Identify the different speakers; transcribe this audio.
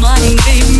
Speaker 1: money, money.